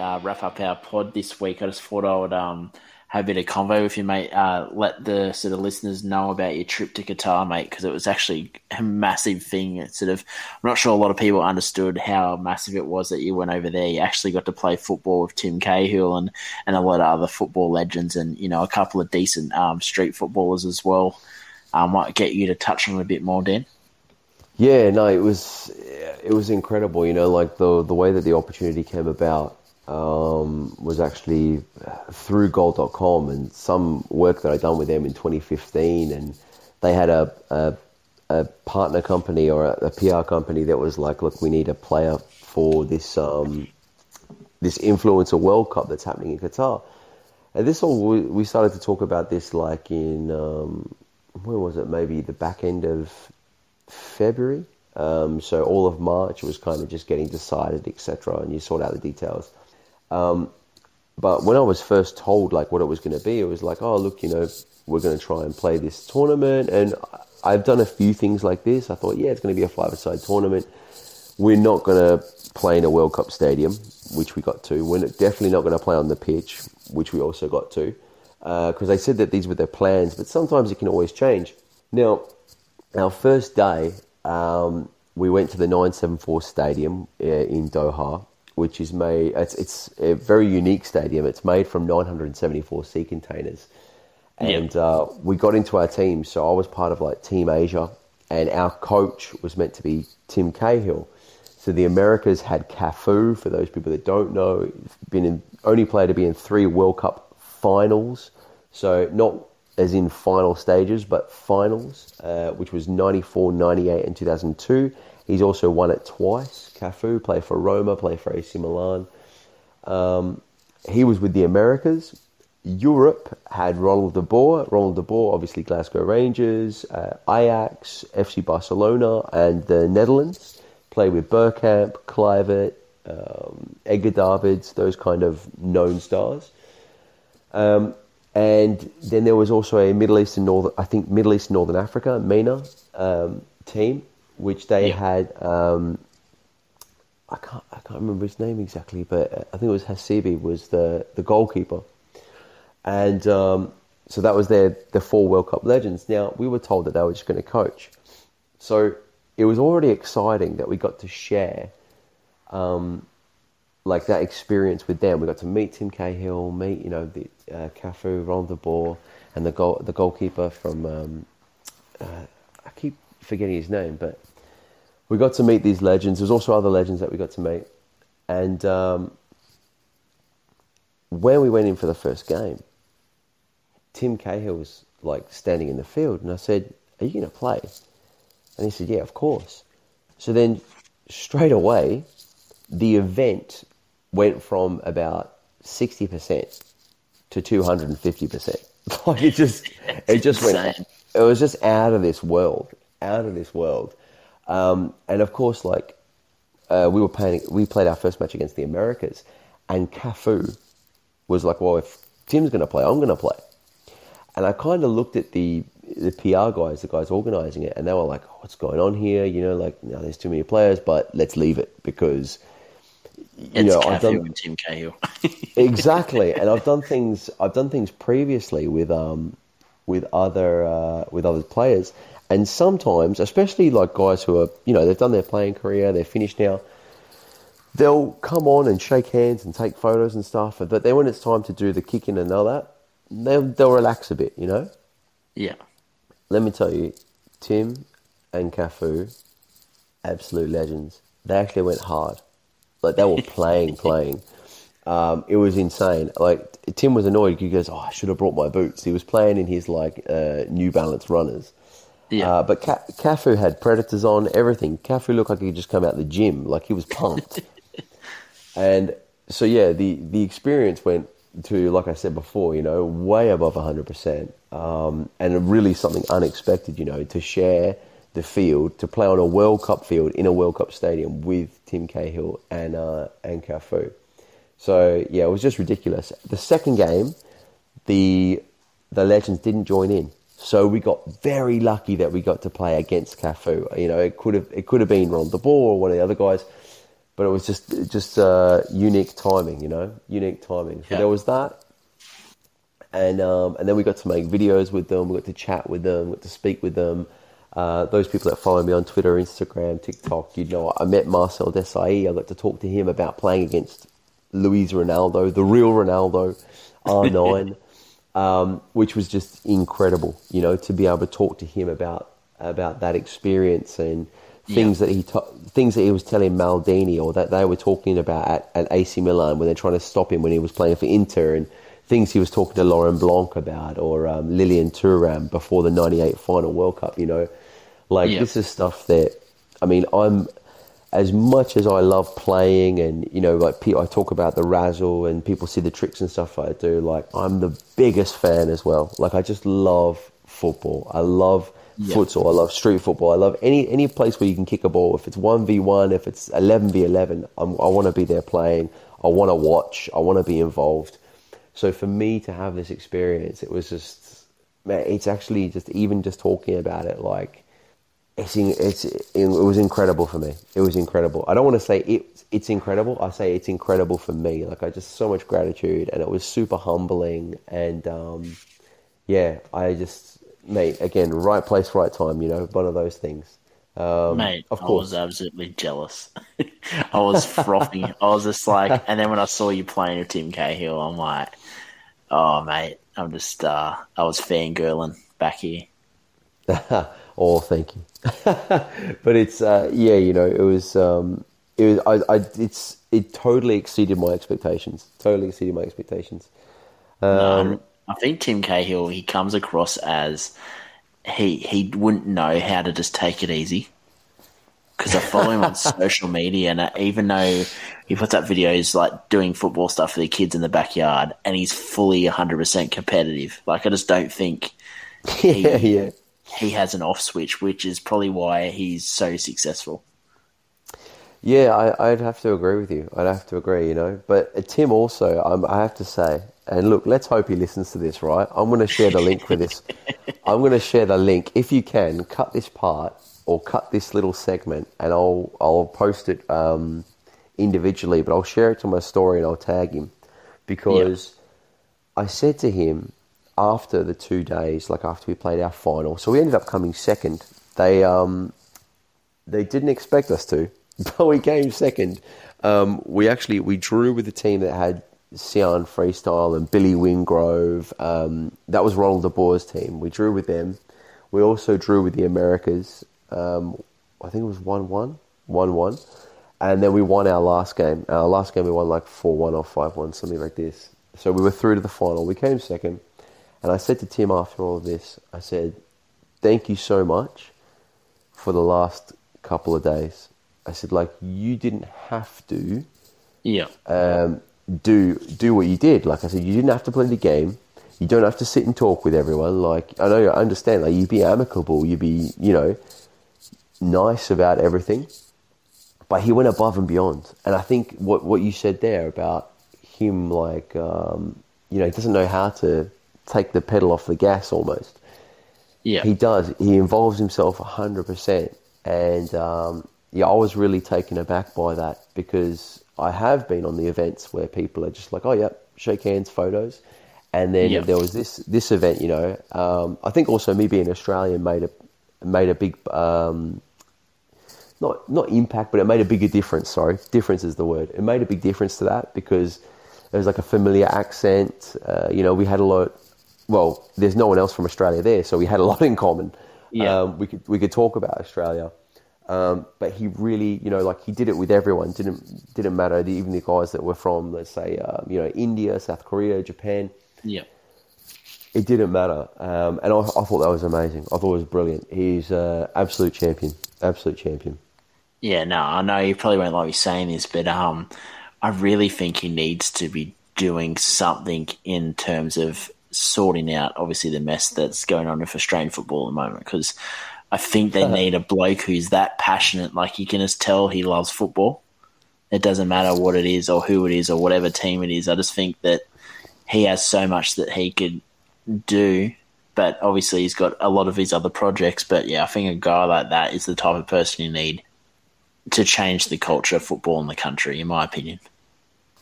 uh, wrap up our pod this week, I just thought I would um, have a bit of convo with you, mate. Uh, let the sort of listeners know about your trip to Qatar, mate, because it was actually a massive thing. Sort of, I'm not sure a lot of people understood how massive it was that you went over there. You actually got to play football with Tim Cahill and, and a lot of other football legends, and you know a couple of decent um, street footballers as well. I um, might get you to touch on a bit more, Dan. Yeah, no, it was it was incredible. You know, like the the way that the opportunity came about um, was actually through goal.com and some work that I'd done with them in 2015. And they had a, a, a partner company or a, a, PR company that was like, look, we need a player for this, um, this influencer World Cup that's happening in Qatar. And this all, we started to talk about this like in, um, where was it? Maybe the back end of February. Um, so all of March was kind of just getting decided, etc. And you sort out the details. Um, but when I was first told like what it was going to be, it was like, oh look, you know, we're going to try and play this tournament, and I've done a few things like this. I thought, yeah, it's going to be a five-a-side tournament. We're not going to play in a World Cup stadium, which we got to. We're definitely not going to play on the pitch, which we also got to, because uh, they said that these were their plans. But sometimes it can always change. Now, our first day, um, we went to the 974 Stadium uh, in Doha, which is made. It's it's a very unique stadium. It's made from 974 sea containers, and uh, we got into our team. So I was part of like Team Asia, and our coach was meant to be Tim Cahill. So the Americas had Cafu. For those people that don't know, been in, only player to be in three World Cup finals. So not as in final stages, but finals, uh, which was 94, 98, and 2002. He's also won it twice. Cafu played for Roma, played for AC Milan. Um, he was with the Americas. Europe had Ronald de Boer. Ronald de Boer, obviously Glasgow Rangers, uh, Ajax, FC Barcelona, and the Netherlands. Played with Bergkamp, Kluivert, um, Edgar Davids, those kind of known stars. Um, and then there was also a Middle East and Northern, I think Middle East Northern Africa, MENA um, team which they yeah. had. Um, I can't I can't remember his name exactly, but I think it was Hasibi was the the goalkeeper, and um, so that was their the four World Cup legends. Now we were told that they were just going to coach, so it was already exciting that we got to share. Um, like that experience with them, we got to meet Tim Cahill, meet you know the uh, Cafu, Ron de Boer, and the goal the goalkeeper from um, uh, I keep forgetting his name, but we got to meet these legends. There's also other legends that we got to meet. And um, when we went in for the first game, Tim Cahill was like standing in the field, and I said, "Are you going to play?" And he said, "Yeah, of course." So then, straight away, the event went from about sixty percent to two hundred and fifty percent. Like it just, it just went. It was just out of this world, out of this world. Um, and of course, like uh, we were playing, we played our first match against the Americas, and Cafu was like, "Well, if Tim's going to play, I'm going to play." And I kind of looked at the the PR guys, the guys organising it, and they were like, oh, "What's going on here?" You know, like, no, there's too many players, but let's leave it because you it's know Cafu I've done and Tim Cahill exactly, and I've done things. I've done things previously with um with other uh, with other players, and sometimes, especially like guys who are, you know, they've done their playing career, they're finished now, they'll come on and shake hands and take photos and stuff. But then when it's time to do the kicking and all that, they'll, they'll relax a bit, you know? Yeah. Let me tell you, Tim and Cafu, absolute legends. They actually went hard. Like they were playing, playing. Um, it was insane. Like Tim was annoyed. He goes, "Oh, I should have brought my boots." He was playing in his like uh, New Balance runners, yeah. Uh, but Ka- Cafu had predators on, everything. Cafu looked like he just come out the gym, like he was pumped. and so, yeah, the, the experience went to, like I said before, you know, way above 100%. Um, and really something unexpected, you know, to share the field, to play on a World Cup field in a World Cup stadium with Tim Cahill and, uh, and Cafu. So, yeah, it was just ridiculous. The second game, the, the legends didn't join in. So we got very lucky that we got to play against Cafu. You know, it could have it could have been Ron de Boer or one of the other guys, but it was just just uh, unique timing, you know, unique timing. So Yeah. there was that, and um, and then we got to make videos with them. We got to chat with them. We got to speak with them. Uh, those people that follow me on Twitter, Instagram, TikTok, you know, I met Marcel Desailly. I got to talk to him about playing against Luis Ronaldo, the real Ronaldo, R9, um, which was just incredible. You know, to be able to talk to him about about that experience and things that he ta- things that he was telling Maldini or that they were talking about at, at AC Milan when they're trying to stop him when he was playing for Inter and things he was talking to Laurent Blanc about or um, Lilian Thuram before the 98 final World Cup, you know. Like Yeah. this is stuff that I mean, I'm as much as I love playing and you know like I talk about the razzle and people see the tricks and stuff I do like I'm the biggest fan as well. Like I just love football. I love Yeah. futsal. I love street football. I love any any place where you can kick a ball. If it's 1v1 if it's 11v11 I'm, I want to be there playing. I want to watch. I want to be involved. So for me to have this experience it was just man it's actually just even just talking about it like it's in, it's it was incredible for me. It was incredible. I don't want to say it it's incredible. I say it's incredible for me. Like I just so much gratitude, and it was super humbling. And um, yeah, I just mate again right place, right time. You know, one of those things. Um, Mate, of course. I was absolutely jealous. I was frothing. I was just like, and then when I saw you playing with Tim Cahill, I'm like, oh, mate, I'm just, uh, I was fangirling back here. oh, thank you. but it's uh, yeah, you know, it was um, it was I, I it's it totally exceeded my expectations. Totally exceeded my expectations. Um, I think Tim Cahill, he comes across as he he wouldn't know how to just take it easy. Because I follow him on social media, and uh, even though he puts up videos like doing football stuff for the kids in the backyard, and he's fully 100% competitive. Like, I just don't think yeah, yeah. He has an off switch, which is probably why he's so successful. Yeah, I, I'd have to agree with you. I'd have to agree, you know. But uh, Tim also, um, I have to say, and look, let's hope he listens to this, right? I'm going to share the link for this. I'm going to share the link. If you can, cut this part or cut this little segment, and I'll I'll post it um, individually. But I'll share it to my story and I'll tag him because I said to him after the two days, like after we played our final, so we ended up coming second. They um, they didn't expect us to, but we came second. Um, we actually we drew with the team that had Sian Freestyle and Billy Wingrove. Um, that was Ronald De Boer's team. We drew with them. We also drew with the Americas. Um, I think it was one one, one one, and then we won our last game. Our last game we won like four one or five one, something like this. So we were through to the final. We came second, and I said to Tim after all of this, I said, "Thank you so much for the last couple of days." I said, "Like you didn't have to." Yeah. um, do do what you did. Like I said, you didn't have to play the game. You don't have to sit and talk with everyone. Like I know, I understand. Like you'd be amicable. You'd be, you know, nice about everything. But he went above and beyond. And I think what what you said there about him, like, um, you know, he doesn't know how to take the pedal off the gas almost. Yeah. He does. He involves himself 100%. And um, yeah, I was really taken aback by that because I have been on the events where people are just like, oh, yeah, shake hands, photos. And then there was this this event, you know. Um, I think also me being Australian made a made a big um, not not impact, but it made a bigger difference. Sorry, difference is the word. It made a big difference to that because there was like a familiar accent. Uh, you know, we had a lot. Well, there's no one else from Australia there, so we had a lot in common. Yeah. Um, we could we could talk about Australia, um, but he really, you know, like he did it with everyone. Didn't didn't matter. Even the guys that were from, let's say, um, you know, India, South Korea, Japan Yeah. it didn't matter. Um, and I, I thought that was amazing. I thought it was brilliant. He's uh, absolute champion. Absolute champion. Yeah, no, I know you probably won't like me saying this, but um, I really think he needs to be doing something in terms of sorting out, obviously, the mess that's going on with Australian football at the moment. Because I think they need a bloke who's that passionate. Like you can just tell he loves football. It doesn't matter what it is or who it is or whatever team it is. I just think that he has so much that he could do. But obviously, he's got a lot of his other projects. But yeah, I think a guy like that is the type of person you need to change the culture of football in the country, in my opinion.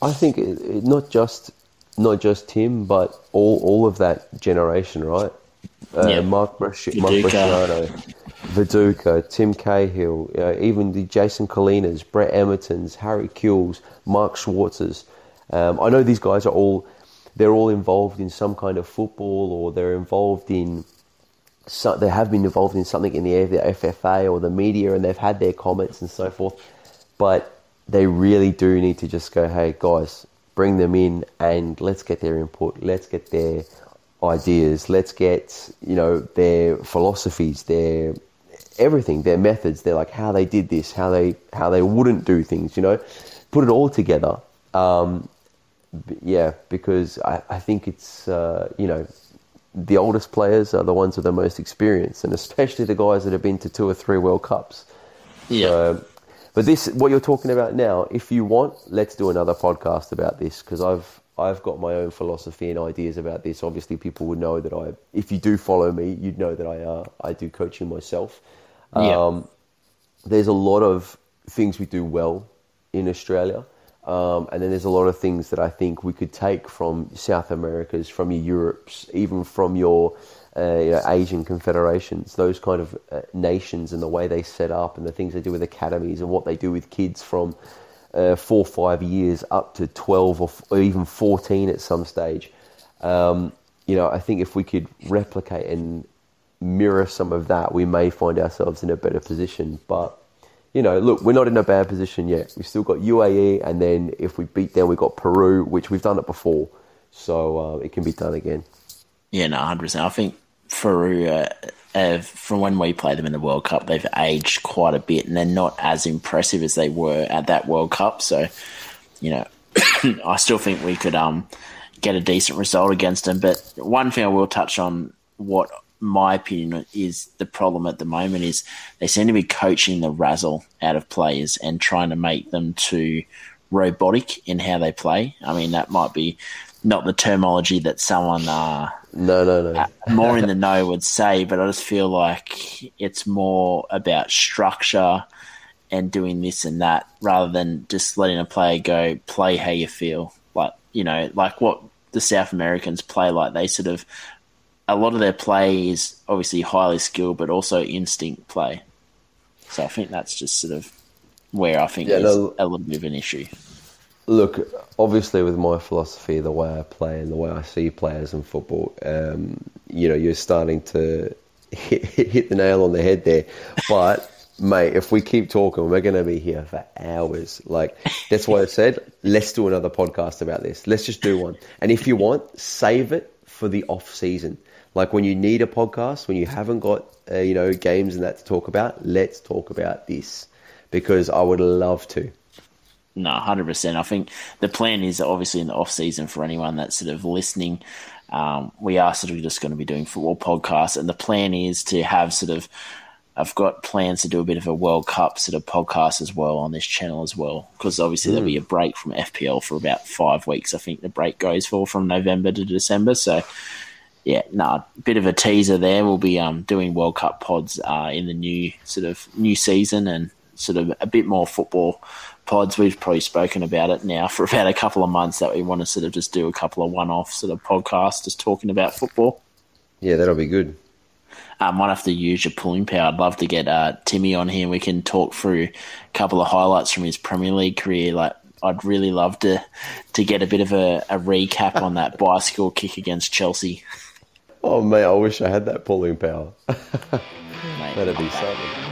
I think not just not just him, but all all of that generation, right? Uh, Yeah. Mark Mark Viduka. Bresciano, Viduka, Tim Cahill, you know, even the Jason Culinas, Brett Emertons, Harry Kewells, Mark Schwarzers. Um, I know these guys are all they're all involved in some kind of football, or they're involved in so, they have been involved in something in the FFA or the media, and they've had their comments and so forth. But they really do need to just go, hey guys, bring them in and let's get their input, let's get their ideas, let's get you know their philosophies, their everything, their methods, their like how they did this, how they how they wouldn't do things, you know, put it all together. Um, yeah, because I, I think it's uh, you know the oldest players are the ones with the most experience, and especially the guys that have been to two or three World Cups. Yeah. So, but this, what you're talking about now, if you want, let's do another podcast about this because I've I've got my own philosophy and ideas about this. Obviously, people would know that I, if you do follow me, you'd know that I uh, I do coaching myself. Yeah. Um, there's a lot of things we do well in Australia. Um, and then there's a lot of things that I think we could take from South America's, from your Europe's, even from your uh, you know, Asian confederations, those kind of uh, nations and the way they set up and the things they do with academies and what they do with kids from uh, four, five years up to 12 or, f- or even 14 at some stage. Um, you know, I think if we could replicate and mirror some of that, we may find ourselves in a better position. But you know, look, we're not in a bad position yet. We've still got UAE, and then if we beat them, we've got Peru, which we've done it before, so uh, it can be done again. Yeah, no, hundred percent. I think Peru, uh, uh, from when we played them in the World Cup, they've aged quite a bit, and they're not as impressive as they were at that World Cup. So, you know, I still think we could um get a decent result against them. But one thing I will touch on, what my opinion is the problem at the moment is they seem to be coaching the razzle out of players and trying to make them too robotic in how they play. I mean, that might be not the terminology that someone uh, No, no, no. Uh, more in the know would say, but I just feel like it's more about structure and doing this and that rather than just letting a player go play how you feel. Like, you know, like what the South Americans play like. They sort of, a lot of their play is obviously highly skilled, but also instinct play. So I think that's just sort of where I think Yeah, there's no- a little bit of an issue. Look, obviously, with my philosophy, the way I play and the way I see players in football, um, you know, you're starting to hit, hit the nail on the head there. But, mate, if we keep talking, we're going to be here for hours. Like, that's why I said, let's do another podcast about this. Let's just do one. And if you want, save it for the off season. Like, when you need a podcast, when you haven't got, uh, you know, games and that to talk about, let's talk about this because I would love to. No, hundred percent. I think the plan is obviously in the off season for anyone that's sort of listening. Um, we are sort of just going to be doing football podcasts, and the plan is to have sort of. I've got plans to do a bit of a World Cup sort of podcast as well on this channel as well, because obviously there'll be a break from FPL for about five weeks. I think the break goes for from November to December. So, yeah, no, bit of a teaser there. We'll be um, doing World Cup pods uh, in the new sort of new season and sort of a bit more football pods. We've probably spoken about it now for about a couple of months that we want to sort of just do a couple of one-off sort of podcasts just talking about football. Yeah, that'll be good. I might have to use your pulling power. I'd love to get uh, Timmy on here. We can talk through a couple of highlights from his Premier League career. Like, I'd really love to to get a bit of a, a recap on that bicycle kick against Chelsea. Oh mate, I wish I had that pulling power. Mate. That'd be something.